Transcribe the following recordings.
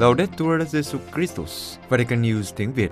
Laudetur Jesu Christus, Vatican News tiếng Việt.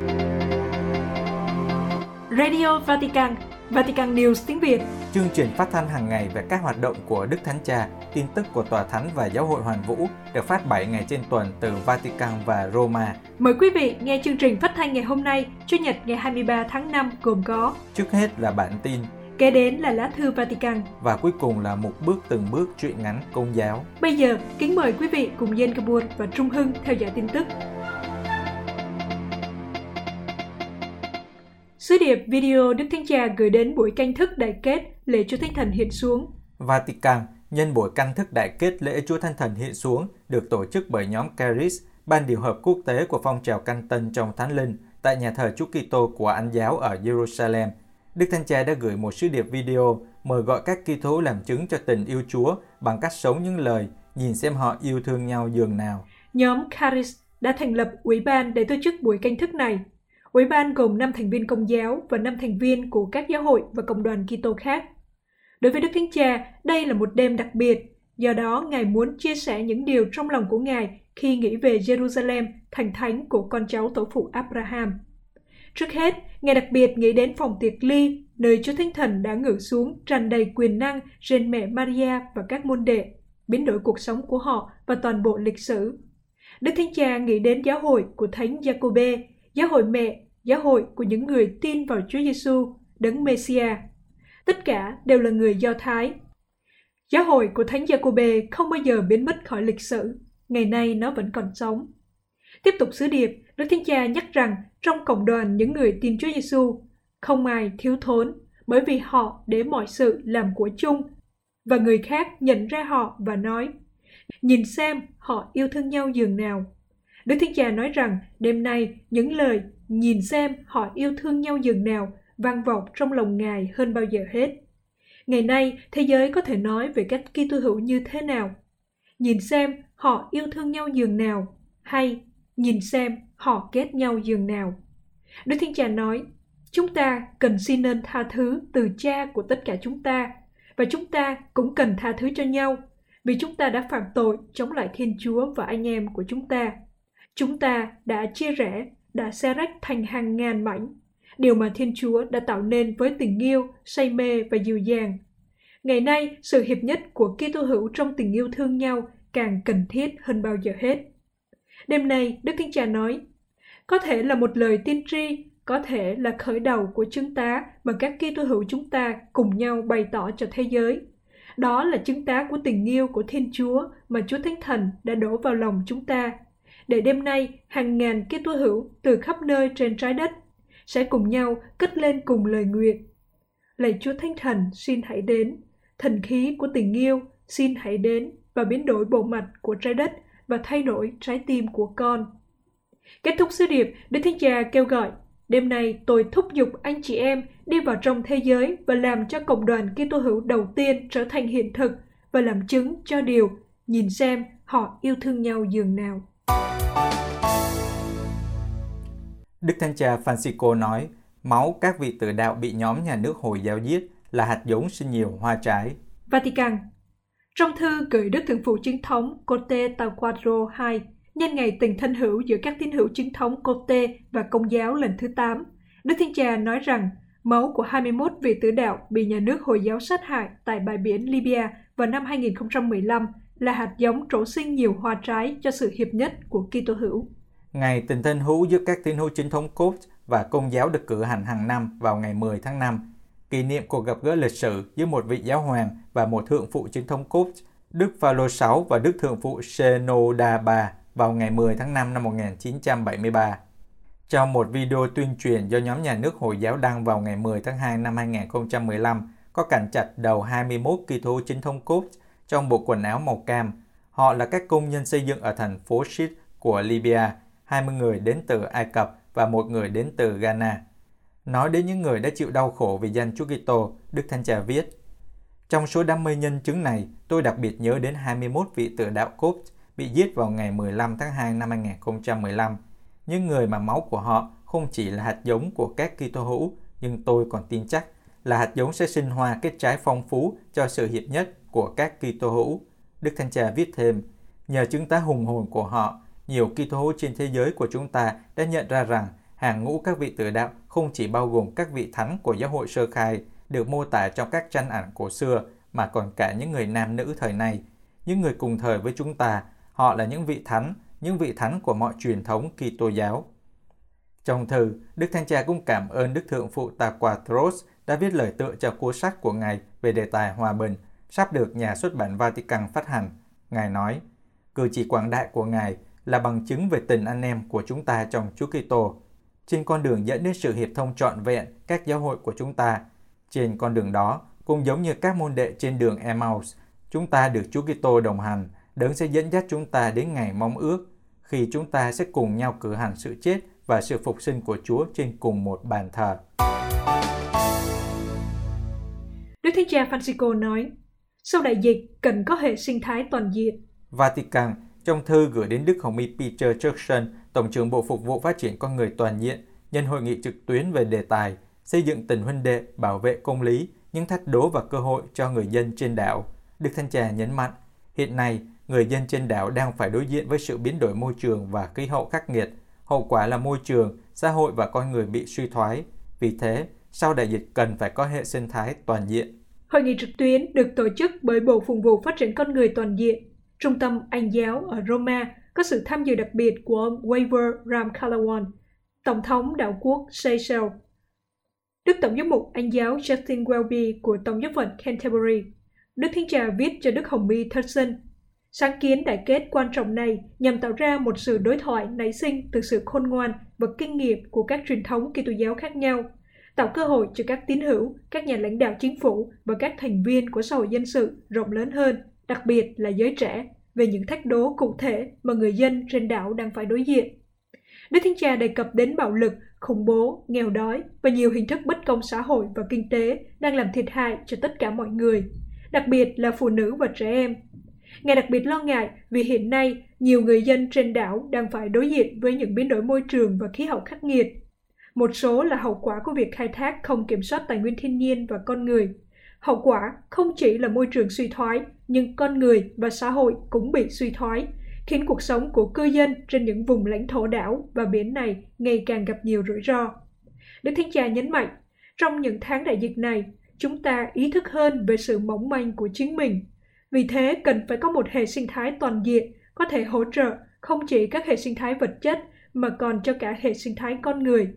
Radio Vatican, Vatican News tiếng Việt. Chương trình phát thanh hàng ngày về các hoạt động của Đức Thánh Cha, tin tức của Tòa Thánh và Giáo hội Hoàn Vũ được phát 7 ngày trên tuần từ Vatican và Roma. Mời quý vị nghe chương trình phát thanh ngày hôm nay, Chủ nhật ngày 23 tháng 5 gồm có Trước hết là bản tin Kế đến là lá thư Vatican. và cuối cùng là một bước từng bước truyện ngắn công giáo. Bây giờ, kính mời quý vị cùng Yen Kabur và Trung Hưng theo dõi tin tức. Sứ điệp video Đức Thánh Cha gửi đến buổi canh thức đại kết lễ Chúa Thánh Thần hiện xuống. Vatican nhân buổi canh thức đại kết lễ Chúa Thánh Thần hiện xuống được tổ chức bởi nhóm Caris, ban điều hợp quốc tế của phong trào canh tân trong Thánh Linh tại nhà thờ Chúa Kitô của Anh giáo ở Jerusalem. Đức Thánh Cha đã gửi một sứ điệp video mời gọi các Kitô làm chứng cho tình yêu Chúa bằng cách sống những lời nhìn xem họ yêu thương nhau dường nào. Nhóm Charis đã thành lập ủy ban để tổ chức buổi canh thức này. Ủy ban gồm 5 thành viên công giáo và 5 thành viên của các giáo hội và cộng đoàn Kitô khác. Đối với Đức Thánh Cha, đây là một đêm đặc biệt, do đó Ngài muốn chia sẻ những điều trong lòng của Ngài khi nghĩ về Jerusalem, thành thánh của con cháu tổ phụ Abraham. Trước hết, Ngài đặc biệt nghĩ đến phòng tiệc ly, nơi Chúa Thánh Thần đã ngự xuống tràn đầy quyền năng trên mẹ Maria và các môn đệ, biến đổi cuộc sống của họ và toàn bộ lịch sử. Đức Thánh Cha nghĩ đến giáo hội của Thánh Giacôbê, giáo hội mẹ, giáo hội của những người tin vào Chúa Giêsu, đấng Messia. Tất cả đều là người Do Thái. Giáo hội của Thánh Giacôbê không bao giờ biến mất khỏi lịch sử, ngày nay nó vẫn còn sống. Tiếp tục sứ điệp, Đức thiên Cha nhắc rằng trong cộng đoàn những người tin Chúa Giêsu không ai thiếu thốn bởi vì họ để mọi sự làm của chung và người khác nhận ra họ và nói nhìn xem họ yêu thương nhau dường nào. Đức thiên Cha nói rằng đêm nay những lời nhìn xem họ yêu thương nhau dường nào vang vọng trong lòng Ngài hơn bao giờ hết. Ngày nay, thế giới có thể nói về cách Kitô hữu như thế nào? Nhìn xem họ yêu thương nhau dường nào hay nhìn xem họ kết nhau dường nào. Đức Thiên Cha nói, chúng ta cần xin nên tha thứ từ cha của tất cả chúng ta và chúng ta cũng cần tha thứ cho nhau vì chúng ta đã phạm tội chống lại Thiên Chúa và anh em của chúng ta. Chúng ta đã chia rẽ, đã xe rách thành hàng ngàn mảnh, điều mà Thiên Chúa đã tạo nên với tình yêu, say mê và dịu dàng. Ngày nay, sự hiệp nhất của Kitô hữu trong tình yêu thương nhau càng cần thiết hơn bao giờ hết. Đêm nay, Đức Thánh Cha nói, có thể là một lời tiên tri, có thể là khởi đầu của chứng tá mà các Kitô hữu chúng ta cùng nhau bày tỏ cho thế giới. Đó là chứng tá của tình yêu của Thiên Chúa mà Chúa Thánh Thần đã đổ vào lòng chúng ta. Để đêm nay, hàng ngàn Kitô hữu từ khắp nơi trên trái đất sẽ cùng nhau cất lên cùng lời nguyện. Lạy Chúa Thánh Thần xin hãy đến, thần khí của tình yêu xin hãy đến và biến đổi bộ mặt của trái đất và thay đổi trái tim của con. Kết thúc sứ điệp, Đức Thánh Cha kêu gọi, đêm nay tôi thúc giục anh chị em đi vào trong thế giới và làm cho cộng đoàn Kitô hữu đầu tiên trở thành hiện thực và làm chứng cho điều nhìn xem họ yêu thương nhau dường nào. Đức Thánh Cha Francisco nói, máu các vị tử đạo bị nhóm nhà nước Hồi giáo giết là hạt giống sinh nhiều hoa trái. Vatican trong thư gửi Đức Thượng phụ Chính thống Cote Taquadro II nhân ngày tình thân hữu giữa các tín hữu chính thống Cote và Công giáo lần thứ 8, Đức Thiên Cha nói rằng máu của 21 vị tử đạo bị nhà nước Hồi giáo sát hại tại bãi biển Libya vào năm 2015 là hạt giống trổ sinh nhiều hoa trái cho sự hiệp nhất của Kitô hữu. Ngày tình thân hữu giữa các tín hữu chính thống Copts và Công giáo được cử hành hàng năm vào ngày 10 tháng 5, kỷ niệm cuộc gặp gỡ lịch sử giữa một vị giáo hoàng và một thượng phụ chính thống Copts, Đức Phaolô VI và Đức thượng phụ Senoda III vào ngày 10 tháng 5 năm 1973. Trong một video tuyên truyền do nhóm nhà nước Hồi giáo đăng vào ngày 10 tháng 2 năm 2015, có cảnh chặt đầu 21 kỳ thủ chính thống Copts trong bộ quần áo màu cam. Họ là các công nhân xây dựng ở thành phố Shid của Libya, 20 người đến từ Ai Cập và một người đến từ Ghana. Nói đến những người đã chịu đau khổ vì danh Chúa Kitô, Đức Thánh Cha viết: Trong số đám mây nhân chứng này, tôi đặc biệt nhớ đến 21 vị tự đạo cốt bị giết vào ngày 15 tháng 2 năm 2015. Những người mà máu của họ không chỉ là hạt giống của các Kitô hữu, nhưng tôi còn tin chắc là hạt giống sẽ sinh hoa kết trái phong phú cho sự hiệp nhất của các Kitô hữu. Đức Thánh Cha viết thêm, nhờ chứng tá hùng hồn của họ, nhiều Kitô hữu trên thế giới của chúng ta đã nhận ra rằng hàng ngũ các vị tử đạo không chỉ bao gồm các vị thánh của giáo hội sơ khai được mô tả trong các tranh ảnh cổ xưa mà còn cả những người nam nữ thời nay, những người cùng thời với chúng ta, họ là những vị thánh, những vị thánh của mọi truyền thống Kitô giáo. Trong thư, Đức Thánh Cha cũng cảm ơn Đức Thượng phụ Taquatros đã viết lời tựa cho cuốn sách của Ngài về đề tài hòa bình, sắp được nhà xuất bản Vatican phát hành. Ngài nói, cử chỉ quảng đại của Ngài là bằng chứng về tình anh em của chúng ta trong Chúa Kitô. Trên con đường dẫn đến sự hiệp thông trọn vẹn các giáo hội của chúng ta, trên con đường đó, cũng giống như các môn đệ trên đường Emmaus, chúng ta được Chúa Kitô đồng hành, đấng sẽ dẫn dắt chúng ta đến ngày mong ước, khi chúng ta sẽ cùng nhau cử hành sự chết và sự phục sinh của Chúa trên cùng một bàn thờ. Đức Thánh Cha Francisco nói, sau đại dịch cần có hệ sinh thái toàn diện. Vatican trong thư gửi đến Đức Hồng Y Peter Turkson, Tổng trưởng Bộ Phục vụ Phát triển Con Người Toàn diện, nhân hội nghị trực tuyến về đề tài xây dựng tình huynh đệ, bảo vệ công lý, những thách đố và cơ hội cho người dân trên đảo. Đức Thanh Trà nhấn mạnh, hiện nay, người dân trên đảo đang phải đối diện với sự biến đổi môi trường và khí hậu khắc nghiệt. Hậu quả là môi trường, xã hội và con người bị suy thoái. Vì thế, sau đại dịch cần phải có hệ sinh thái toàn diện. Hội nghị trực tuyến được tổ chức bởi Bộ Phụng vụ Phát triển Con Người Toàn diện, Trung tâm Anh giáo ở Roma, có sự tham dự đặc biệt của ông Waver Ramkalawan, Tổng thống đảo quốc Seychelles. Đức Tổng giám mục Anh giáo Justin Welby của Tổng giáo phận Canterbury, Đức Thiên Trà viết cho Đức Hồng Y Thurston. Sáng kiến đại kết quan trọng này nhằm tạo ra một sự đối thoại nảy sinh từ sự khôn ngoan và kinh nghiệm của các truyền thống Kitô giáo khác nhau, tạo cơ hội cho các tín hữu, các nhà lãnh đạo chính phủ và các thành viên của xã hội dân sự rộng lớn hơn, đặc biệt là giới trẻ, về những thách đố cụ thể mà người dân trên đảo đang phải đối diện. Đức Thánh Cha đề cập đến bạo lực, khủng bố, nghèo đói và nhiều hình thức bất công xã hội và kinh tế đang làm thiệt hại cho tất cả mọi người, đặc biệt là phụ nữ và trẻ em. Ngài đặc biệt lo ngại vì hiện nay nhiều người dân trên đảo đang phải đối diện với những biến đổi môi trường và khí hậu khắc nghiệt. Một số là hậu quả của việc khai thác không kiểm soát tài nguyên thiên nhiên và con người. Hậu quả không chỉ là môi trường suy thoái, nhưng con người và xã hội cũng bị suy thoái khiến cuộc sống của cư dân trên những vùng lãnh thổ đảo và biển này ngày càng gặp nhiều rủi ro. Đức Thánh Cha nhấn mạnh, trong những tháng đại dịch này, chúng ta ý thức hơn về sự mỏng manh của chính mình. Vì thế, cần phải có một hệ sinh thái toàn diện có thể hỗ trợ không chỉ các hệ sinh thái vật chất mà còn cho cả hệ sinh thái con người.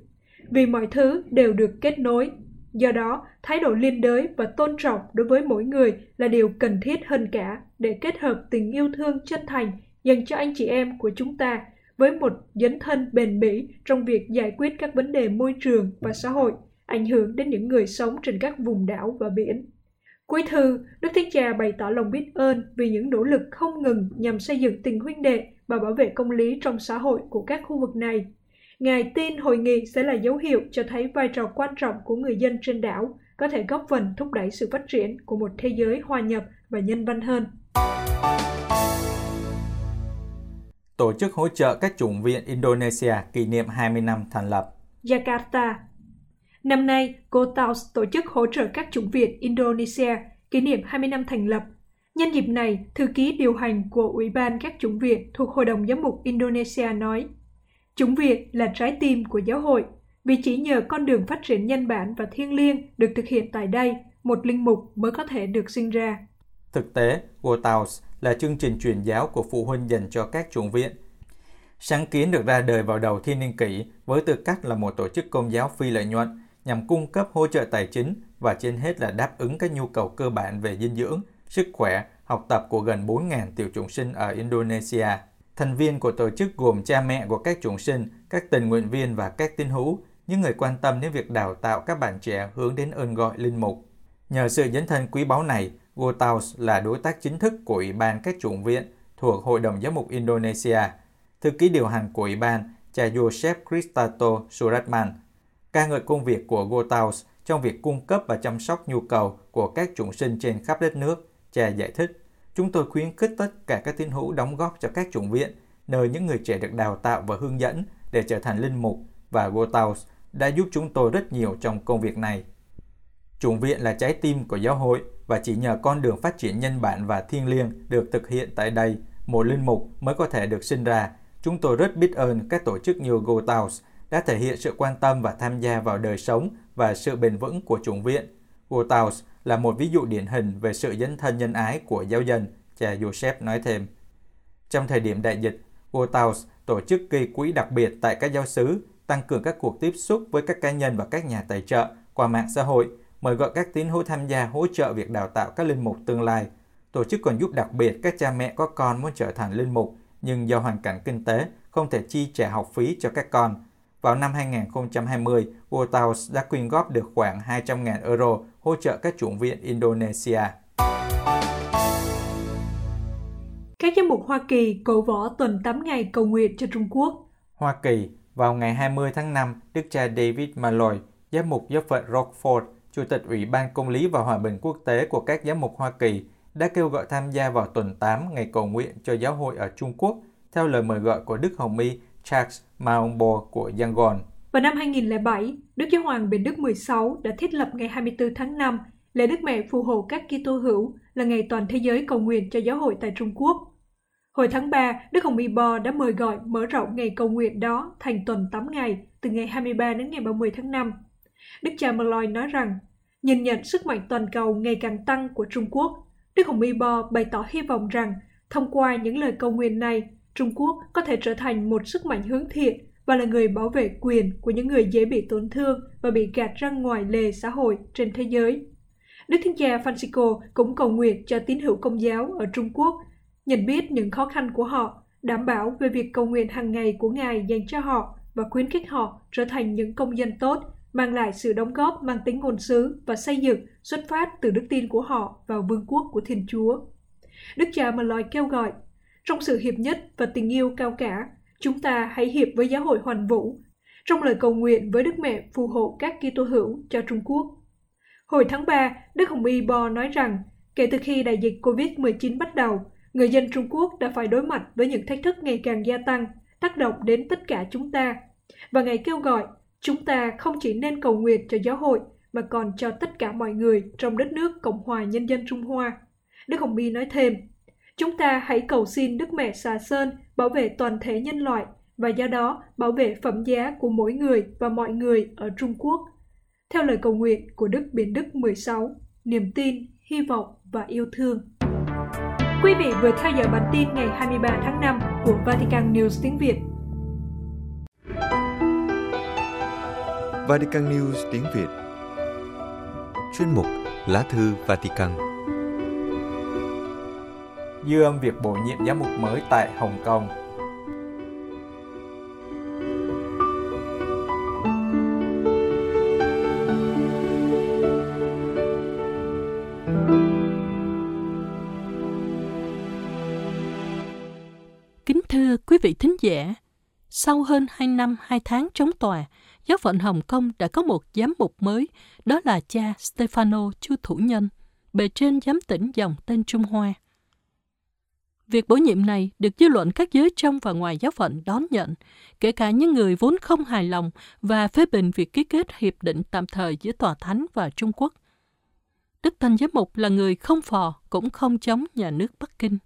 Vì mọi thứ đều được kết nối. Do đó, thái độ liên đới và tôn trọng đối với mỗi người là điều cần thiết hơn cả để kết hợp tình yêu thương chân thành dành cho anh chị em của chúng ta với một dấn thân bền bỉ trong việc giải quyết các vấn đề môi trường và xã hội ảnh hưởng đến những người sống trên các vùng đảo và biển. Cuối thư, Đức Thánh Cha bày tỏ lòng biết ơn vì những nỗ lực không ngừng nhằm xây dựng tình huynh đệ và bảo vệ công lý trong xã hội của các khu vực này. Ngài tin hội nghị sẽ là dấu hiệu cho thấy vai trò quan trọng của người dân trên đảo có thể góp phần thúc đẩy sự phát triển của một thế giới hòa nhập và nhân văn hơn. tổ chức hỗ trợ các chủng viện Indonesia kỷ niệm 20 năm thành lập. Jakarta Năm nay, Gotaus tổ chức hỗ trợ các chủng viện Indonesia kỷ niệm 20 năm thành lập. Nhân dịp này, thư ký điều hành của Ủy ban các chủng viện thuộc Hội đồng Giám mục Indonesia nói, Chủng viện là trái tim của giáo hội, vì chỉ nhờ con đường phát triển nhân bản và thiêng liêng được thực hiện tại đây, một linh mục mới có thể được sinh ra. Thực tế, Wotaus là chương trình truyền giáo của phụ huynh dành cho các chủng viện. Sáng kiến được ra đời vào đầu thiên niên kỷ với tư cách là một tổ chức công giáo phi lợi nhuận nhằm cung cấp hỗ trợ tài chính và trên hết là đáp ứng các nhu cầu cơ bản về dinh dưỡng, sức khỏe, học tập của gần 4.000 tiểu chúng sinh ở Indonesia. Thành viên của tổ chức gồm cha mẹ của các chúng sinh, các tình nguyện viên và các tín hữu, những người quan tâm đến việc đào tạo các bạn trẻ hướng đến ơn gọi linh mục. Nhờ sự dấn thân quý báu này, Gotaus là đối tác chính thức của Ủy ban các chủng viện thuộc Hội đồng Giám mục Indonesia, thư ký điều hành của Ủy ban cha Joseph Cristato Suratman, ca ngợi công việc của Gotaus trong việc cung cấp và chăm sóc nhu cầu của các chúng sinh trên khắp đất nước. Cha giải thích, chúng tôi khuyến khích tất cả các tín hữu đóng góp cho các chủng viện, nơi những người trẻ được đào tạo và hướng dẫn để trở thành linh mục và Gotaus đã giúp chúng tôi rất nhiều trong công việc này. Chủng viện là trái tim của giáo hội và chỉ nhờ con đường phát triển nhân bản và thiêng liêng được thực hiện tại đây, một linh mục mới có thể được sinh ra, Chúng tôi rất biết ơn các tổ chức như Gotaus đã thể hiện sự quan tâm và tham gia vào đời sống và sự bền vững của chủng viện. Go là một ví dụ điển hình về sự dấn thân nhân ái của giáo dân, cha Joseph nói thêm. Trong thời điểm đại dịch, Go tổ chức gây quỹ đặc biệt tại các giáo xứ, tăng cường các cuộc tiếp xúc với các cá nhân và các nhà tài trợ qua mạng xã hội, mời gọi các tín hữu tham gia hỗ trợ việc đào tạo các linh mục tương lai. Tổ chức còn giúp đặc biệt các cha mẹ có con muốn trở thành linh mục, nhưng do hoàn cảnh kinh tế không thể chi trả học phí cho các con. Vào năm 2020, Wotaus đã quyên góp được khoảng 200.000 euro hỗ trợ các chủng viện Indonesia. Các giám mục Hoa Kỳ cổ võ tuần 8 ngày cầu nguyện cho Trung Quốc. Hoa Kỳ, vào ngày 20 tháng 5, Đức cha David Malloy, giám mục giáo phận Rockford, Chủ tịch Ủy ban Công lý và Hòa bình Quốc tế của các giám mục Hoa Kỳ, đã kêu gọi tham gia vào tuần 8 ngày cầu nguyện cho giáo hội ở Trung Quốc, theo lời mời gọi của Đức Hồng Y Charles Maungbo của Yangon. Vào năm 2007, Đức Giáo hoàng Bình Đức 16 đã thiết lập ngày 24 tháng 5 lễ Đức Mẹ phù hộ các Kitô hữu là ngày toàn thế giới cầu nguyện cho giáo hội tại Trung Quốc. Hồi tháng 3, Đức Hồng Y Bo đã mời gọi mở rộng ngày cầu nguyện đó thành tuần 8 ngày, từ ngày 23 đến ngày 30 tháng 5. Đức cha Malloy nói rằng, nhìn nhận sức mạnh toàn cầu ngày càng tăng của Trung Quốc, Đức Hồng Y Bo bày tỏ hy vọng rằng thông qua những lời cầu nguyện này, Trung Quốc có thể trở thành một sức mạnh hướng thiện và là người bảo vệ quyền của những người dễ bị tổn thương và bị gạt ra ngoài lề xã hội trên thế giới. Đức thiên Cha Francisco cũng cầu nguyện cho tín hữu công giáo ở Trung Quốc nhận biết những khó khăn của họ, đảm bảo về việc cầu nguyện hàng ngày của Ngài dành cho họ và khuyến khích họ trở thành những công dân tốt, mang lại sự đóng góp mang tính ngôn sứ và xây dựng xuất phát từ đức tin của họ vào vương quốc của Thiên Chúa. Đức cha mà lời kêu gọi, trong sự hiệp nhất và tình yêu cao cả, chúng ta hãy hiệp với giáo hội hoàn vũ, trong lời cầu nguyện với Đức Mẹ phù hộ các Kitô hữu cho Trung Quốc. Hồi tháng 3, Đức Hồng Y Bo nói rằng, kể từ khi đại dịch COVID-19 bắt đầu, người dân Trung Quốc đã phải đối mặt với những thách thức ngày càng gia tăng, tác động đến tất cả chúng ta. Và Ngài kêu gọi, chúng ta không chỉ nên cầu nguyện cho giáo hội, mà còn cho tất cả mọi người trong đất nước Cộng hòa Nhân dân Trung Hoa. Đức Hồng y nói thêm, chúng ta hãy cầu xin Đức Mẹ Xà Sơn bảo vệ toàn thể nhân loại và do đó bảo vệ phẩm giá của mỗi người và mọi người ở Trung Quốc. Theo lời cầu nguyện của Đức Biển Đức 16, niềm tin, hy vọng và yêu thương. Quý vị vừa theo dõi bản tin ngày 23 tháng 5 của Vatican News tiếng Việt. Vatican News tiếng Việt Chuyên mục Lá thư Vatican Dư âm việc bổ nhiệm giám mục mới tại Hồng Kông Kính Thưa quý vị thính giả, sau hơn 2 năm 2 tháng chống tòa, giáo phận Hồng Kông đã có một giám mục mới, đó là cha Stefano Chu Thủ Nhân, bề trên giám tỉnh dòng tên Trung Hoa. Việc bổ nhiệm này được dư luận các giới trong và ngoài giáo phận đón nhận, kể cả những người vốn không hài lòng và phê bình việc ký kết hiệp định tạm thời giữa Tòa Thánh và Trung Quốc. Đức Thanh Giám Mục là người không phò cũng không chống nhà nước Bắc Kinh.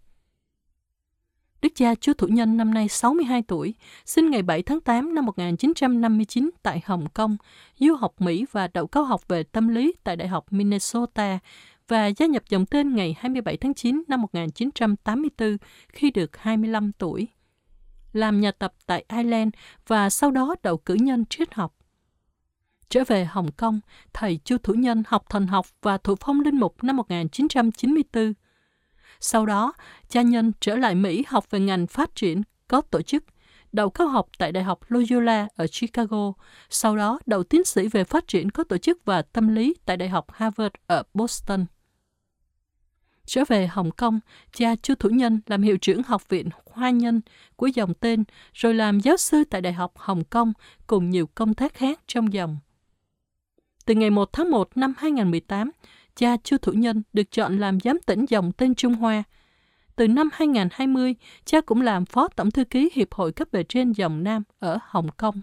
Đức cha Chúa Thủ Nhân năm nay 62 tuổi, sinh ngày 7 tháng 8 năm 1959 tại Hồng Kông, du học Mỹ và đậu cao học về tâm lý tại Đại học Minnesota và gia nhập dòng tên ngày 27 tháng 9 năm 1984 khi được 25 tuổi. Làm nhà tập tại Ireland và sau đó đậu cử nhân triết học. Trở về Hồng Kông, thầy Chu Thủ Nhân học thần học và thụ phong linh mục năm 1994 sau đó, cha Nhân trở lại Mỹ học về ngành phát triển có tổ chức, đậu cao học tại Đại học Loyola ở Chicago, sau đó đậu tiến sĩ về phát triển có tổ chức và tâm lý tại Đại học Harvard ở Boston. Trở về Hồng Kông, cha Chu Thủ Nhân làm hiệu trưởng Học viện Hoa Nhân của dòng tên, rồi làm giáo sư tại Đại học Hồng Kông cùng nhiều công tác khác trong dòng. Từ ngày 1 tháng 1 năm 2018, cha Chu Thủ Nhân được chọn làm giám tỉnh dòng tên Trung Hoa. Từ năm 2020, cha cũng làm phó tổng thư ký Hiệp hội cấp bề trên dòng Nam ở Hồng Kông.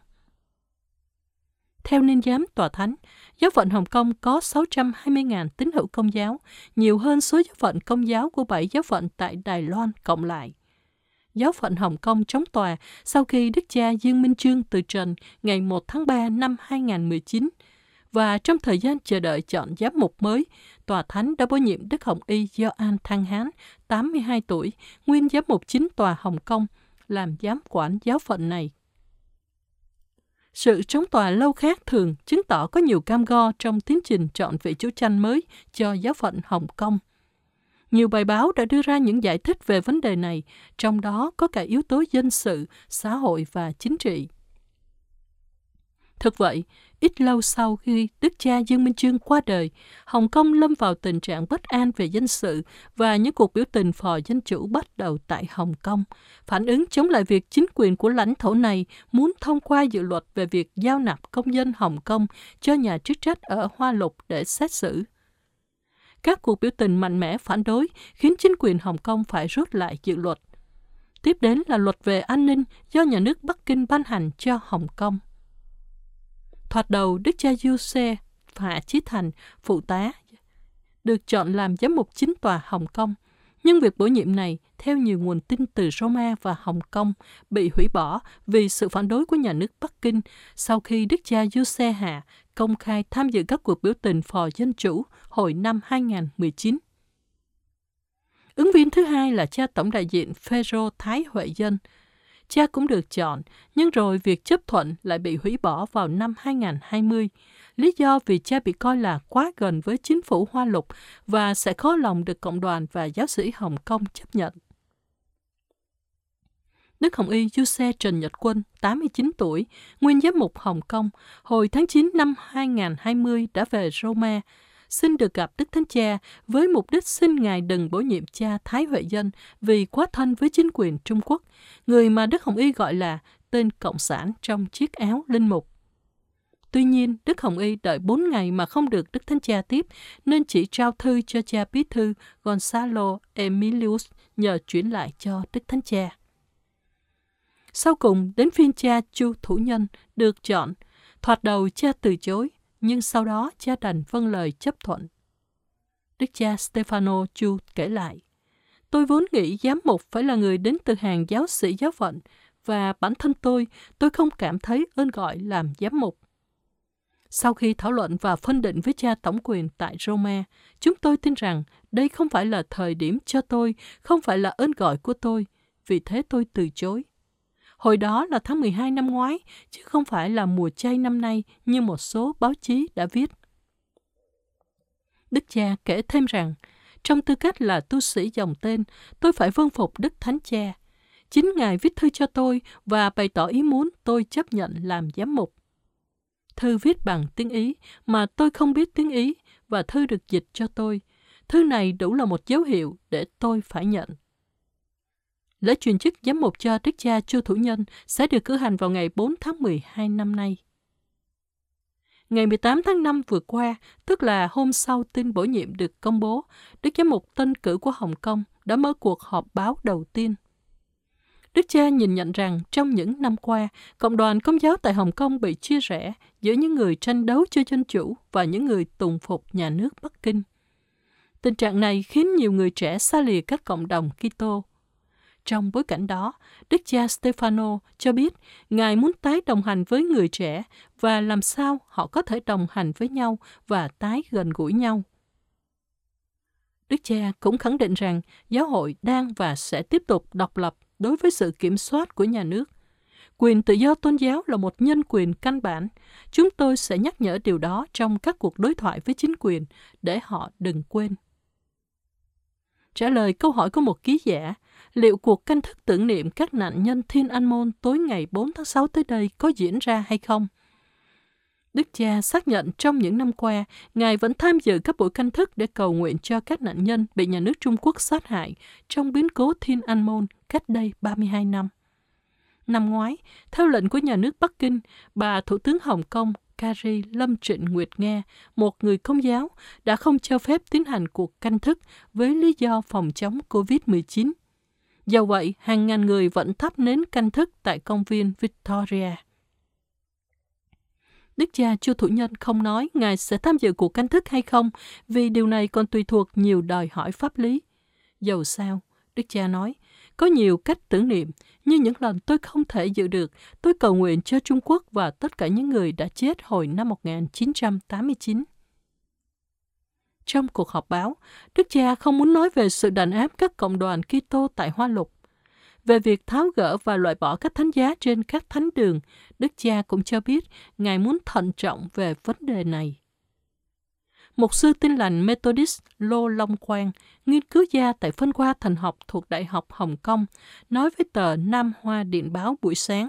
Theo niên giám tòa thánh, giáo phận Hồng Kông có 620.000 tín hữu công giáo, nhiều hơn số giáo phận công giáo của bảy giáo phận tại Đài Loan cộng lại. giáo phận Hồng Kông chống tòa sau khi đức cha Dương Minh Chương từ trần ngày 1 tháng 3 năm 2019 và trong thời gian chờ đợi chọn giám mục mới, tòa thánh đã bổ nhiệm Đức Hồng Y do An Thăng Hán, 82 tuổi, nguyên giám mục chính tòa Hồng Kông, làm giám quản giáo phận này. Sự chống tòa lâu khác thường chứng tỏ có nhiều cam go trong tiến trình chọn vị chủ tranh mới cho giáo phận Hồng Kông. Nhiều bài báo đã đưa ra những giải thích về vấn đề này, trong đó có cả yếu tố dân sự, xã hội và chính trị. Thực vậy, ít lâu sau khi đức cha Dương Minh Chương qua đời, Hồng Kông lâm vào tình trạng bất an về dân sự và những cuộc biểu tình phò dân chủ bắt đầu tại Hồng Kông, phản ứng chống lại việc chính quyền của lãnh thổ này muốn thông qua dự luật về việc giao nạp công dân Hồng Kông cho nhà chức trách ở Hoa Lục để xét xử. Các cuộc biểu tình mạnh mẽ phản đối khiến chính quyền Hồng Kông phải rút lại dự luật. Tiếp đến là luật về an ninh do nhà nước Bắc Kinh ban hành cho Hồng Kông. Thoạt đầu, Đức cha Giuse Hạ Chí Thành, phụ tá, được chọn làm giám mục chính tòa Hồng Kông. Nhưng việc bổ nhiệm này, theo nhiều nguồn tin từ Roma và Hồng Kông, bị hủy bỏ vì sự phản đối của nhà nước Bắc Kinh sau khi Đức cha Giuse Hạ công khai tham dự các cuộc biểu tình phò dân chủ hồi năm 2019. Ứng viên thứ hai là cha tổng đại diện Phêrô Thái Huệ Dân, cha cũng được chọn, nhưng rồi việc chấp thuận lại bị hủy bỏ vào năm 2020. Lý do vì cha bị coi là quá gần với chính phủ Hoa Lục và sẽ khó lòng được cộng đoàn và giáo sĩ Hồng Kông chấp nhận. Đức Hồng Y Du Xe Trần Nhật Quân, 89 tuổi, nguyên giám mục Hồng Kông, hồi tháng 9 năm 2020 đã về Roma, xin được gặp Đức Thánh Cha với mục đích xin Ngài đừng bổ nhiệm cha Thái Huệ Dân vì quá thân với chính quyền Trung Quốc, người mà Đức Hồng Y gọi là tên Cộng sản trong chiếc áo linh mục. Tuy nhiên, Đức Hồng Y đợi 4 ngày mà không được Đức Thánh Cha tiếp, nên chỉ trao thư cho cha bí thư Gonzalo Emilius nhờ chuyển lại cho Đức Thánh Cha. Sau cùng, đến phiên cha Chu Thủ Nhân được chọn. Thoạt đầu cha từ chối, nhưng sau đó cha đành vâng lời chấp thuận. Đức cha Stefano Chu kể lại, Tôi vốn nghĩ giám mục phải là người đến từ hàng giáo sĩ giáo phận, và bản thân tôi, tôi không cảm thấy ơn gọi làm giám mục. Sau khi thảo luận và phân định với cha tổng quyền tại Roma, chúng tôi tin rằng đây không phải là thời điểm cho tôi, không phải là ơn gọi của tôi, vì thế tôi từ chối. Hồi đó là tháng 12 năm ngoái, chứ không phải là mùa chay năm nay như một số báo chí đã viết. Đức cha kể thêm rằng, trong tư cách là tu sĩ dòng tên, tôi phải vâng phục Đức Thánh Cha. Chính Ngài viết thư cho tôi và bày tỏ ý muốn tôi chấp nhận làm giám mục. Thư viết bằng tiếng Ý mà tôi không biết tiếng Ý và thư được dịch cho tôi. Thư này đủ là một dấu hiệu để tôi phải nhận. Lễ truyền chức giám mục cho Đức cha Chu Thủ Nhân sẽ được cử hành vào ngày 4 tháng 12 năm nay. Ngày 18 tháng 5 vừa qua, tức là hôm sau tin bổ nhiệm được công bố, Đức Giám mục tân cử của Hồng Kông đã mở cuộc họp báo đầu tiên. Đức cha nhìn nhận rằng trong những năm qua, cộng đoàn công giáo tại Hồng Kông bị chia rẽ giữa những người tranh đấu cho dân chủ và những người tùng phục nhà nước Bắc Kinh. Tình trạng này khiến nhiều người trẻ xa lìa các cộng đồng Kitô trong bối cảnh đó, Đức cha Stefano cho biết Ngài muốn tái đồng hành với người trẻ và làm sao họ có thể đồng hành với nhau và tái gần gũi nhau. Đức cha cũng khẳng định rằng giáo hội đang và sẽ tiếp tục độc lập đối với sự kiểm soát của nhà nước. Quyền tự do tôn giáo là một nhân quyền căn bản. Chúng tôi sẽ nhắc nhở điều đó trong các cuộc đối thoại với chính quyền để họ đừng quên. Trả lời câu hỏi của một ký giả, liệu cuộc canh thức tưởng niệm các nạn nhân Thiên An Môn tối ngày 4 tháng 6 tới đây có diễn ra hay không? Đức cha xác nhận trong những năm qua, Ngài vẫn tham dự các buổi canh thức để cầu nguyện cho các nạn nhân bị nhà nước Trung Quốc sát hại trong biến cố Thiên An Môn cách đây 32 năm. Năm ngoái, theo lệnh của nhà nước Bắc Kinh, bà Thủ tướng Hồng Kông Kari Lâm Trịnh Nguyệt Nga, một người công giáo, đã không cho phép tiến hành cuộc canh thức với lý do phòng chống COVID-19 Do vậy, hàng ngàn người vẫn thắp nến canh thức tại công viên Victoria. Đức cha Chu Thủ Nhân không nói Ngài sẽ tham dự cuộc canh thức hay không, vì điều này còn tùy thuộc nhiều đòi hỏi pháp lý. Dầu sao, Đức cha nói, Có nhiều cách tưởng niệm, như những lần tôi không thể giữ được, tôi cầu nguyện cho Trung Quốc và tất cả những người đã chết hồi năm 1989. Trong cuộc họp báo, Đức cha không muốn nói về sự đàn áp các cộng đoàn Kitô tại Hoa Lục. Về việc tháo gỡ và loại bỏ các thánh giá trên các thánh đường, Đức cha cũng cho biết Ngài muốn thận trọng về vấn đề này. Một sư tin lành Methodist Lô Long Quang, nghiên cứu gia tại phân khoa thành học thuộc Đại học Hồng Kông, nói với tờ Nam Hoa Điện báo buổi sáng,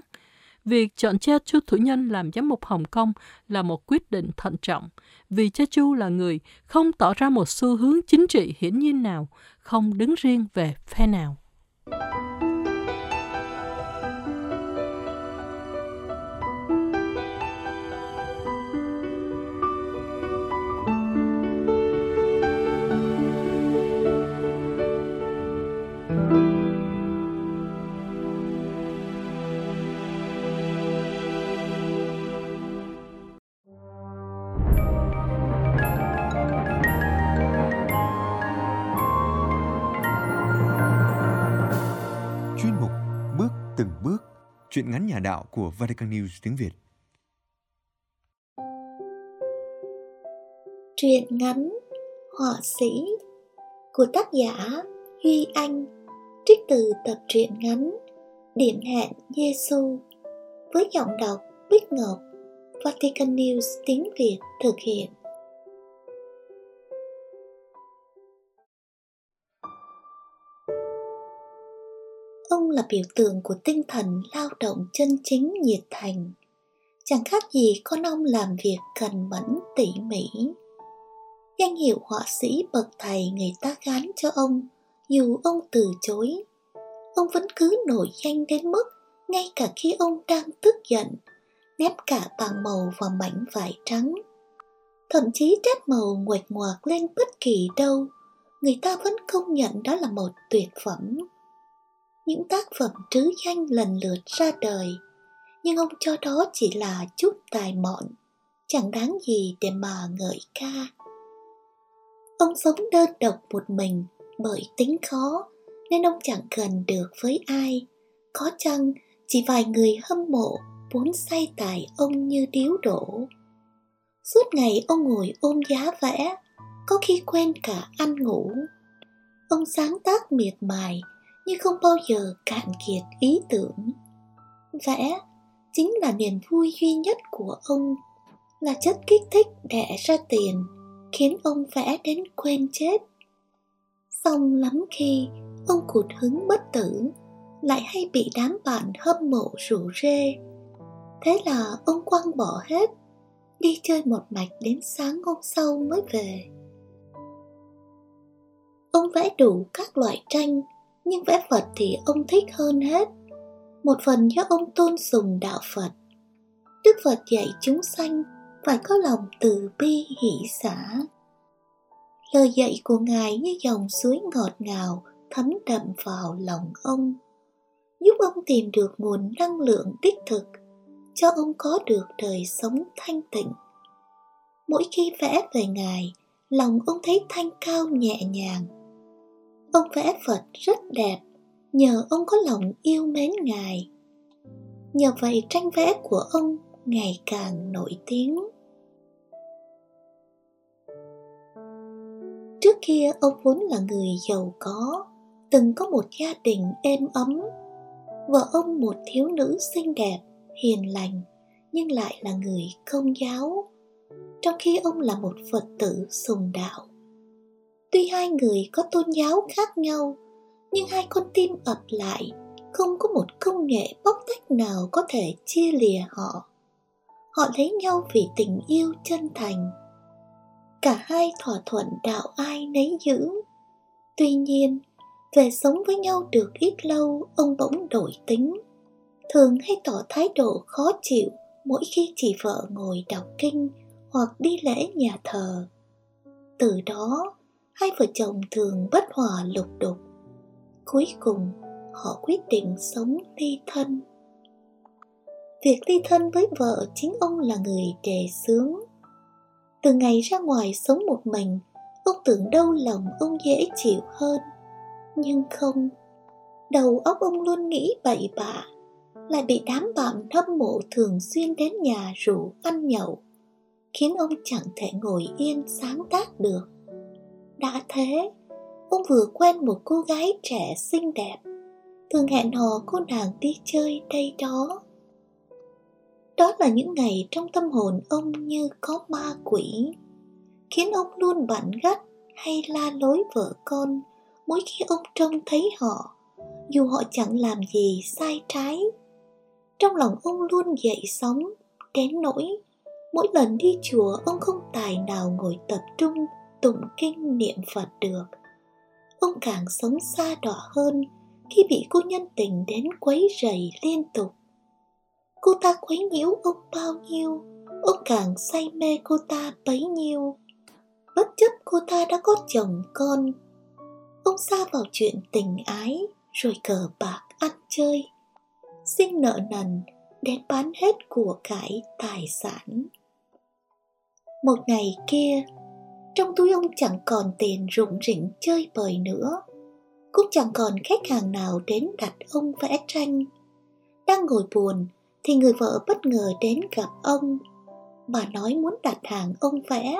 việc chọn cha Chu Thủ Nhân làm giám mục Hồng Kông là một quyết định thận trọng, vì cha Chu là người không tỏ ra một xu hướng chính trị hiển nhiên nào, không đứng riêng về phe nào. Từng bước Chuyện ngắn nhà đạo của Vatican News tiếng Việt. Truyện ngắn Họa sĩ của tác giả Huy Anh, trích từ tập truyện ngắn Điểm hẹn Giêsu với giọng đọc Bích Ngọc, Vatican News tiếng Việt thực hiện. Là biểu tượng của tinh thần lao động chân chính nhiệt thành. Chẳng khác gì con ông làm việc cần mẫn tỉ mỉ. Danh hiệu họa sĩ bậc thầy người ta gán cho ông, dù ông từ chối. Ông vẫn cứ nổi danh đến mức ngay cả khi ông đang tức giận nép cả bảng màu vào mảnh vải trắng. Thậm chí trét màu nguệch ngoạc lên bất kỳ đâu, người ta vẫn công nhận đó là một tuyệt phẩm những tác phẩm trứ danh lần lượt ra đời. Nhưng ông cho đó chỉ là chút tài mọn, chẳng đáng gì để mà ngợi ca. Ông sống đơn độc một mình bởi tính khó, nên ông chẳng gần được với ai. Có chăng chỉ vài người hâm mộ vốn say tài ông như điếu đổ? Suốt ngày ông ngồi ôm giá vẽ, có khi quên cả ăn ngủ. Ông sáng tác miệt mài nhưng không bao giờ cạn kiệt ý tưởng. Vẽ chính là niềm vui duy nhất của ông, là chất kích thích đẻ ra tiền, khiến ông vẽ đến quên chết. Xong lắm khi ông cụt hứng bất tử, lại hay bị đám bạn hâm mộ rủ rê. Thế là ông quăng bỏ hết, đi chơi một mạch đến sáng hôm sau mới về. Ông vẽ đủ các loại tranh nhưng vẽ Phật thì ông thích hơn hết. Một phần do ông tôn sùng đạo Phật. Đức Phật dạy chúng sanh phải có lòng từ bi hỷ xả. Lời dạy của Ngài như dòng suối ngọt ngào thấm đậm vào lòng ông, giúp ông tìm được nguồn năng lượng đích thực, cho ông có được đời sống thanh tịnh. Mỗi khi vẽ về Ngài, lòng ông thấy thanh cao nhẹ nhàng, Ông vẽ Phật rất đẹp nhờ ông có lòng yêu mến Ngài. Nhờ vậy tranh vẽ của ông ngày càng nổi tiếng. Trước kia ông vốn là người giàu có, từng có một gia đình êm ấm. Vợ ông một thiếu nữ xinh đẹp, hiền lành, nhưng lại là người công giáo, trong khi ông là một Phật tử sùng đạo. Tuy hai người có tôn giáo khác nhau, nhưng hai con tim ập lại, không có một công nghệ bóc tách nào có thể chia lìa họ. Họ lấy nhau vì tình yêu chân thành. Cả hai thỏa thuận đạo ai nấy giữ. Tuy nhiên, về sống với nhau được ít lâu, ông bỗng đổi tính. Thường hay tỏ thái độ khó chịu mỗi khi chị vợ ngồi đọc kinh hoặc đi lễ nhà thờ. Từ đó, hai vợ chồng thường bất hòa lục đục. Cuối cùng họ quyết định sống ly thân. Việc ly thân với vợ chính ông là người đề xướng từ ngày ra ngoài sống một mình ông tưởng đâu lòng ông dễ chịu hơn. Nhưng không Đầu óc ông luôn nghĩ bậy bạ, lại bị đám bạn hâm mộ thường xuyên đến nhà rủ ăn nhậu, khiến ông chẳng thể ngồi yên sáng tác được. Đã thế, ông vừa quen một cô gái trẻ xinh đẹp, thường hẹn hò cô nàng đi chơi đây đó. Đó là những ngày trong tâm hồn ông như có ma quỷ, khiến ông luôn bận gắt hay la lối vợ con mỗi khi ông trông thấy họ, dù họ chẳng làm gì sai trái. Trong lòng ông luôn dậy sóng, đến nỗi mỗi lần đi chùa ông không tài nào ngồi tập trung tụng kinh niệm Phật được. Ông càng sống xa đỏ hơn khi bị cô nhân tình đến quấy rầy liên tục. Cô ta quấy nhiễu ông bao nhiêu, ông càng say mê cô ta bấy nhiêu. Bất chấp cô ta đã có chồng con, ông xa vào chuyện tình ái rồi cờ bạc ăn chơi, sinh nợ nần đến bán hết của cải tài sản. Một ngày kia, trong túi ông chẳng còn tiền rụng rỉnh chơi bời nữa, cũng chẳng còn khách hàng nào đến đặt ông vẽ tranh. Đang ngồi buồn thì người vợ bất ngờ đến gặp ông. Bà nói muốn đặt hàng ông vẽ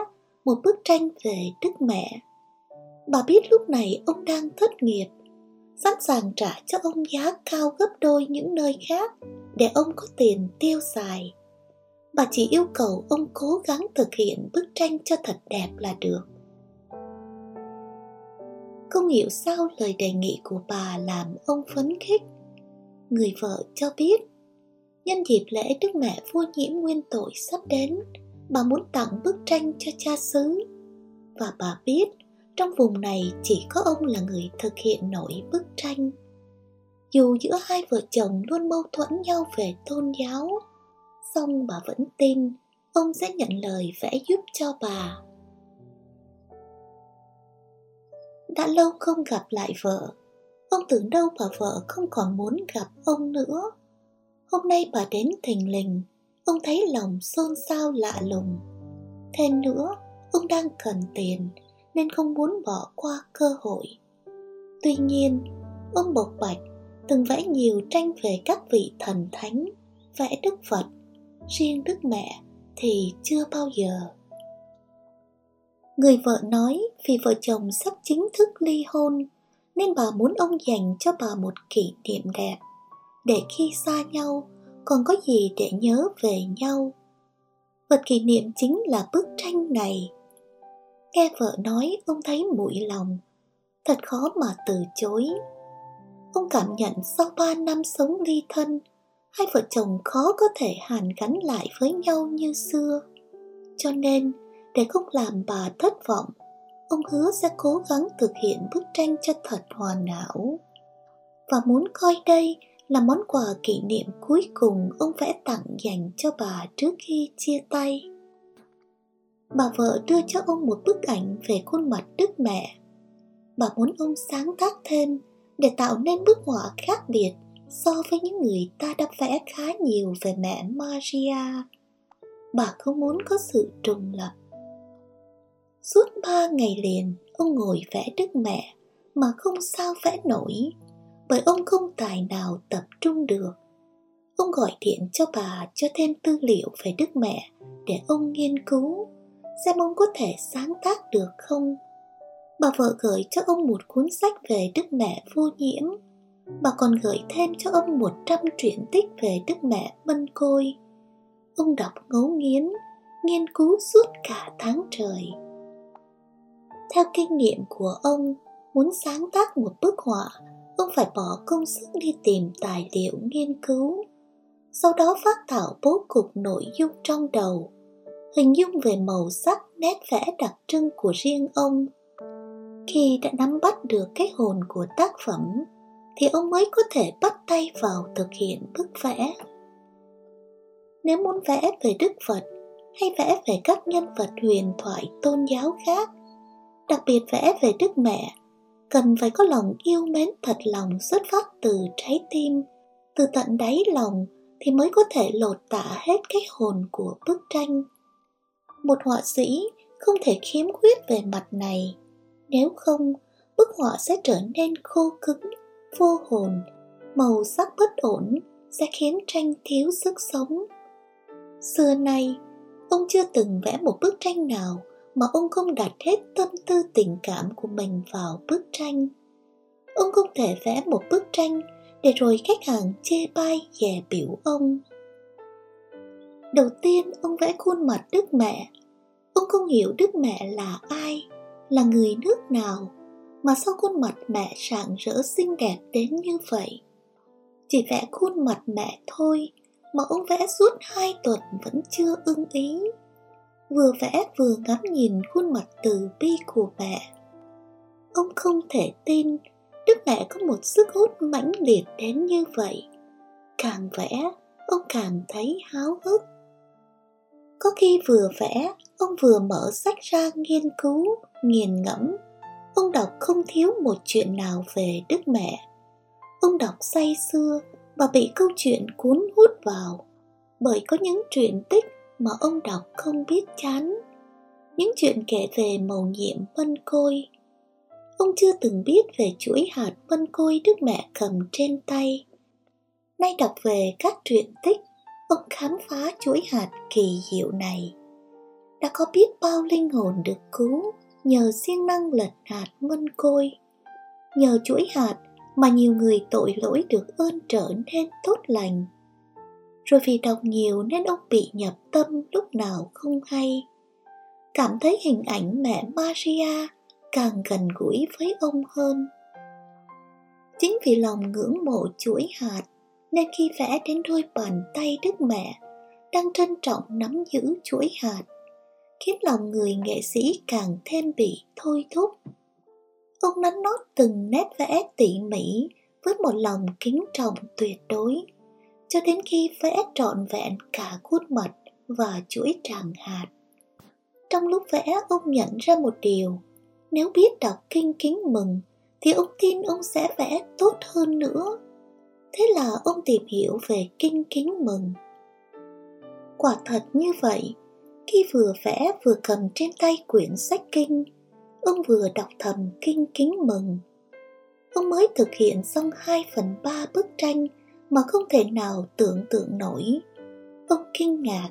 một bức tranh về Đức Mẹ. Bà biết lúc này ông đang thất nghiệp, sẵn sàng trả cho ông giá cao gấp đôi những nơi khác để ông có tiền tiêu xài. Bà chỉ yêu cầu ông cố gắng thực hiện bức tranh cho thật đẹp là được. Không hiểu sao lời đề nghị của bà làm ông phấn khích. Người vợ cho biết, nhân dịp lễ Đức Mẹ vô Nhiễm Nguyên Tội sắp đến, bà muốn tặng bức tranh cho cha xứ. Và bà biết trong vùng này chỉ có ông là người thực hiện nổi bức tranh. Dù giữa hai vợ chồng luôn mâu thuẫn nhau về tôn giáo, xong bà vẫn tin ông sẽ nhận lời vẽ giúp cho bà. Đã lâu không gặp lại vợ, ông tưởng đâu bà vợ không còn muốn gặp ông nữa. Hôm nay bà đến thình lình, ông thấy lòng xôn xao lạ lùng. Thêm nữa, ông đang cần tiền nên không muốn bỏ qua cơ hội. Tuy nhiên, ông Bộc Bạch từng vẽ nhiều tranh về các vị thần thánh, vẽ Đức Phật, riêng Đức Mẹ thì chưa bao giờ. Người vợ nói vì vợ chồng sắp chính thức ly hôn nên bà muốn ông dành cho bà một kỷ niệm đẹp để khi xa nhau còn có gì để nhớ về nhau. Vật kỷ niệm chính là bức tranh này. Nghe vợ nói ông thấy mũi lòng, thật khó mà từ chối. Ông cảm nhận sau ba năm sống ly thân, hai vợ chồng khó có thể hàn gắn lại với nhau như xưa. Cho nên, để không làm bà thất vọng, ông hứa sẽ cố gắng thực hiện bức tranh cho thật hoàn hảo. Và muốn coi đây là món quà kỷ niệm cuối cùng ông vẽ tặng dành cho bà trước khi chia tay. Bà vợ đưa cho ông một bức ảnh về khuôn mặt Đức Mẹ. Bà muốn ông sáng tác thêm để tạo nên bức họa khác biệt so với những người ta đã vẽ khá nhiều về mẹ Maria. Bà không muốn có sự trùng lập. Suốt ba ngày liền, ông ngồi vẽ Đức Mẹ mà không sao vẽ nổi bởi ông không tài nào tập trung được. Ông gọi điện cho bà cho thêm tư liệu về Đức Mẹ để ông nghiên cứu, xem ông có thể sáng tác được không. Bà vợ gửi cho ông một cuốn sách về Đức Mẹ vô nhiễm. Bà còn gửi thêm cho ông một trăm truyện tích về Đức Mẹ Mân Côi. Ông đọc ngấu nghiến, nghiên cứu suốt cả tháng trời. Theo kinh nghiệm của ông, muốn sáng tác một bức họa ông phải bỏ công sức đi tìm tài liệu nghiên cứu sau đó phát thảo bố cục nội dung trong đầu hình dung về màu sắc nét vẽ đặc trưng của riêng ông khi đã nắm bắt được cái hồn của tác phẩm thì ông mới có thể bắt tay vào thực hiện bức vẽ. Nếu muốn vẽ về đức phật hay vẽ về các nhân vật huyền thoại tôn giáo khác, đặc biệt vẽ về đức mẹ, cần phải có lòng yêu mến thật lòng xuất phát từ trái tim, từ tận đáy lòng thì mới có thể lột tả hết cái hồn của bức tranh. Một họa sĩ không thể khiếm khuyết về mặt này, nếu không, bức họa sẽ trở nên khô cứng vô hồn, màu sắc bất ổn sẽ khiến tranh thiếu sức sống. Xưa nay, ông chưa từng vẽ một bức tranh nào mà ông không đặt hết tâm tư tình cảm của mình vào bức tranh. Ông không thể vẽ một bức tranh để rồi khách hàng chê bai dè biểu ông. Đầu tiên ông vẽ khuôn mặt Đức Mẹ. Ông không hiểu Đức Mẹ là ai, là người nước nào, mà sao khuôn mặt mẹ rạng rỡ xinh đẹp đến như vậy. Chỉ vẽ khuôn mặt mẹ thôi mà ông vẽ suốt hai tuần vẫn chưa ưng ý. Vừa vẽ vừa ngắm nhìn khuôn mặt từ bi của mẹ. Ông không thể tin Đức mẹ có một sức hút mãnh liệt đến như vậy. Càng vẽ, ông càng thấy háo hức. Có khi vừa vẽ, ông vừa mở sách ra nghiên cứu, nghiền ngẫm. Ông đọc không thiếu một chuyện nào về Đức Mẹ. Ông đọc say sưa và bị câu chuyện cuốn hút vào. Bởi có những truyện tích mà ông đọc không biết chán. Những chuyện kể về mầu nhiệm vân côi. Ông chưa từng biết về chuỗi hạt vân côi Đức Mẹ cầm trên tay. Nay đọc về các truyện tích, ông khám phá chuỗi hạt kỳ diệu này. Đã có biết bao linh hồn được cứu nhờ siêng năng lật hạt ngân côi. Nhờ chuỗi hạt mà nhiều người tội lỗi được ơn trở nên tốt lành. Rồi vì đọc nhiều nên ông bị nhập tâm lúc nào không hay. Cảm thấy hình ảnh mẹ Maria càng gần gũi với ông hơn. Chính vì lòng ngưỡng mộ chuỗi hạt nên khi vẽ đến đôi bàn tay Đức Mẹ đang trân trọng nắm giữ chuỗi hạt, khiến lòng người nghệ sĩ càng thêm bị thôi thúc. Ông nắn nót từng nét vẽ tỉ mỉ với một lòng kính trọng tuyệt đối, cho đến khi vẽ trọn vẹn cả khuôn mặt và chuỗi tràng hạt. Trong lúc vẽ ông nhận ra một điều, nếu biết đọc kinh kính mừng thì ông tin ông sẽ vẽ tốt hơn nữa Thế là ông tìm hiểu về kinh kính mừng. Quả thật như vậy, khi vừa vẽ vừa cầm trên tay quyển sách kinh, ông vừa đọc thầm kinh kính mừng. Ông mới thực hiện xong 2 phần 3 bức tranh mà không thể nào tưởng tượng nổi. Ông kinh ngạc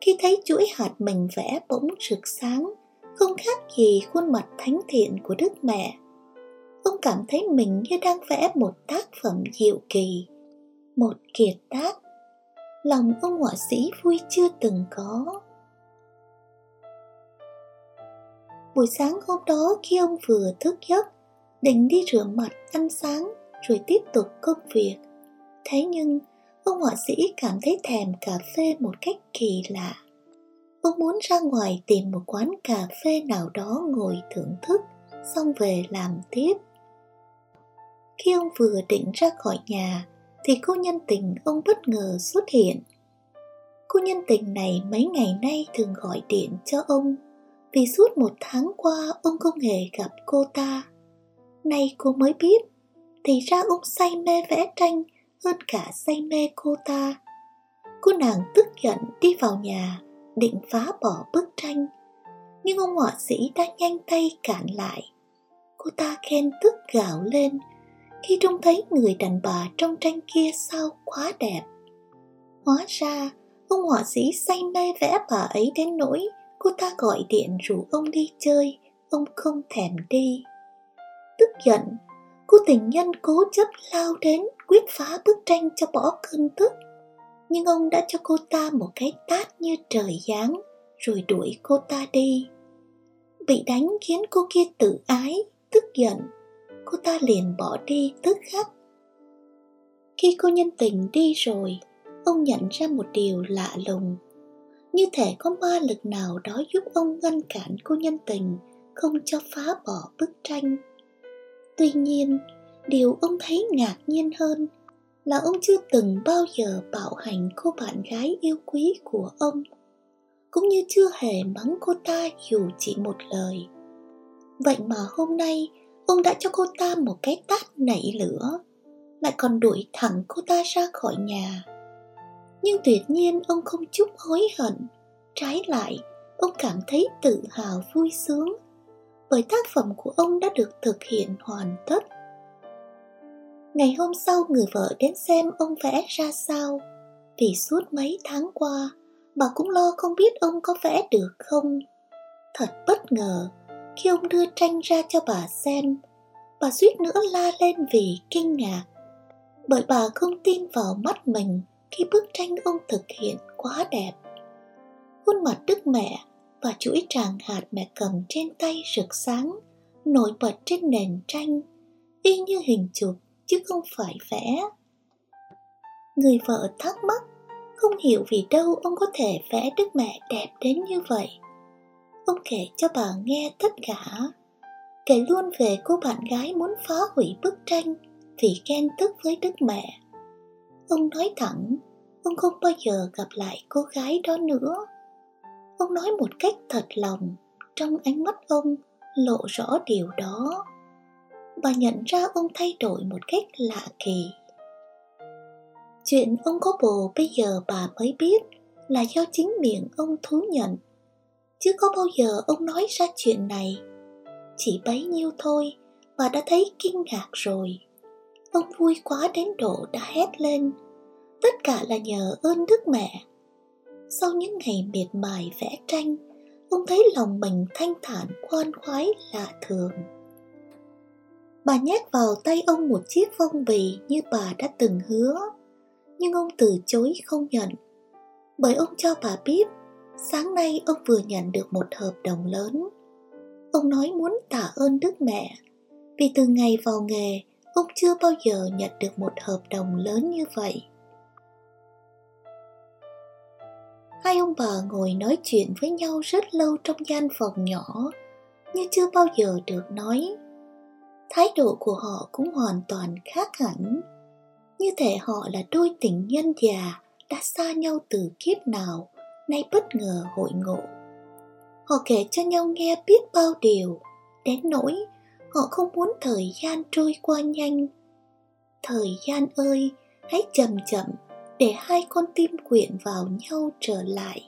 khi thấy chuỗi hạt mình vẽ bỗng rực sáng, không khác gì khuôn mặt thánh thiện của Đức Mẹ ông cảm thấy mình như đang vẽ một tác phẩm diệu kỳ, một kiệt tác. Lòng ông họa sĩ vui chưa từng có. Buổi sáng hôm đó khi ông vừa thức giấc, định đi rửa mặt ăn sáng rồi tiếp tục công việc. Thế nhưng, ông họa sĩ cảm thấy thèm cà phê một cách kỳ lạ. Ông muốn ra ngoài tìm một quán cà phê nào đó ngồi thưởng thức, xong về làm tiếp. Khi ông vừa định ra khỏi nhà thì cô nhân tình ông bất ngờ xuất hiện. Cô nhân tình này mấy ngày nay thường gọi điện cho ông vì suốt một tháng qua ông không hề gặp cô ta. Nay cô mới biết, thì ra ông say mê vẽ tranh hơn cả say mê cô ta. Cô nàng tức giận đi vào nhà định phá bỏ bức tranh nhưng ông họa sĩ đã nhanh tay cản lại cô ta khen tức gào lên khi trông thấy người đàn bà trong tranh kia sao quá đẹp. Hóa ra, ông họa sĩ say mê vẽ bà ấy đến nỗi cô ta gọi điện rủ ông đi chơi, ông không thèm đi. Tức giận, cô tình nhân cố chấp lao đến quyết phá bức tranh cho bỏ cơn tức. Nhưng ông đã cho cô ta một cái tát như trời giáng rồi đuổi cô ta đi. Bị đánh khiến cô kia tự ái, tức giận cô ta liền bỏ đi tức khắc khi cô nhân tình đi rồi ông nhận ra một điều lạ lùng như thể có ma lực nào đó giúp ông ngăn cản cô nhân tình, không cho phá bỏ bức tranh. Tuy nhiên, điều ông thấy ngạc nhiên hơn là ông chưa từng bao giờ bạo hành cô bạn gái yêu quý của ông, cũng như chưa hề mắng cô ta dù chỉ một lời. Vậy mà hôm nay, ông đã cho cô ta một cái tát nảy lửa, lại còn đuổi thẳng cô ta ra khỏi nhà nhưng tuyệt nhiên ông không chút hối hận. Trái lại, ông cảm thấy tự hào vui sướng, bởi tác phẩm của ông đã được thực hiện hoàn tất. Ngày hôm sau người vợ đến xem ông vẽ ra sao. Vì suốt mấy tháng qua, Bà cũng lo không biết ông có vẽ được không. Thật bất ngờ, Khi ông đưa tranh ra cho bà xem, Bà suýt nữa la lên vì kinh ngạc, Bởi bà không tin vào mắt mình. Khi bức tranh ông thực hiện quá đẹp. Khuôn mặt Đức Mẹ và chuỗi tràng hạt mẹ cầm trên tay rực sáng, nổi bật trên nền tranh, y như hình chụp chứ không phải vẽ. Người vợ thắc mắc, không hiểu vì đâu ông có thể vẽ đức mẹ đẹp đến như vậy. Ông kể cho bà nghe tất cả, kể luôn về cô bạn gái muốn phá hủy bức tranh vì ghen tức với đức mẹ ông nói thẳng, ông không bao giờ gặp lại cô gái đó nữa. Ông nói một cách thật lòng, trong ánh mắt ông lộ rõ điều đó. Bà nhận ra ông thay đổi một cách lạ kỳ. Chuyện ông có bồ bây giờ bà mới biết là do chính miệng ông thú nhận, chứ có bao giờ ông nói ra chuyện này. Chỉ bấy nhiêu thôi, bà đã thấy kinh ngạc rồi ông vui quá đến độ đã hét lên. Tất cả là nhờ ơn đức mẹ. Sau những ngày miệt mài vẽ tranh, ông thấy lòng mình thanh thản, khoan khoái, lạ thường. Bà nhét vào tay ông một chiếc phong bì như bà đã từng hứa, nhưng ông từ chối không nhận. Bởi ông cho bà biết, sáng nay ông vừa nhận được một hợp đồng lớn. Ông nói muốn tạ ơn đức mẹ, vì từ ngày vào nghề ông chưa bao giờ nhận được một hợp đồng lớn như vậy. Hai ông bà ngồi nói chuyện với nhau rất lâu trong gian phòng nhỏ, như chưa bao giờ được nói. Thái độ của họ cũng hoàn toàn khác hẳn, như thể họ là đôi tình nhân già đã xa nhau từ kiếp nào, nay bất ngờ hội ngộ. Họ kể cho nhau nghe biết bao điều, đến nỗi họ không muốn thời gian trôi qua nhanh. Thời gian ơi, hãy chậm chậm để hai con tim quyện vào nhau trở lại.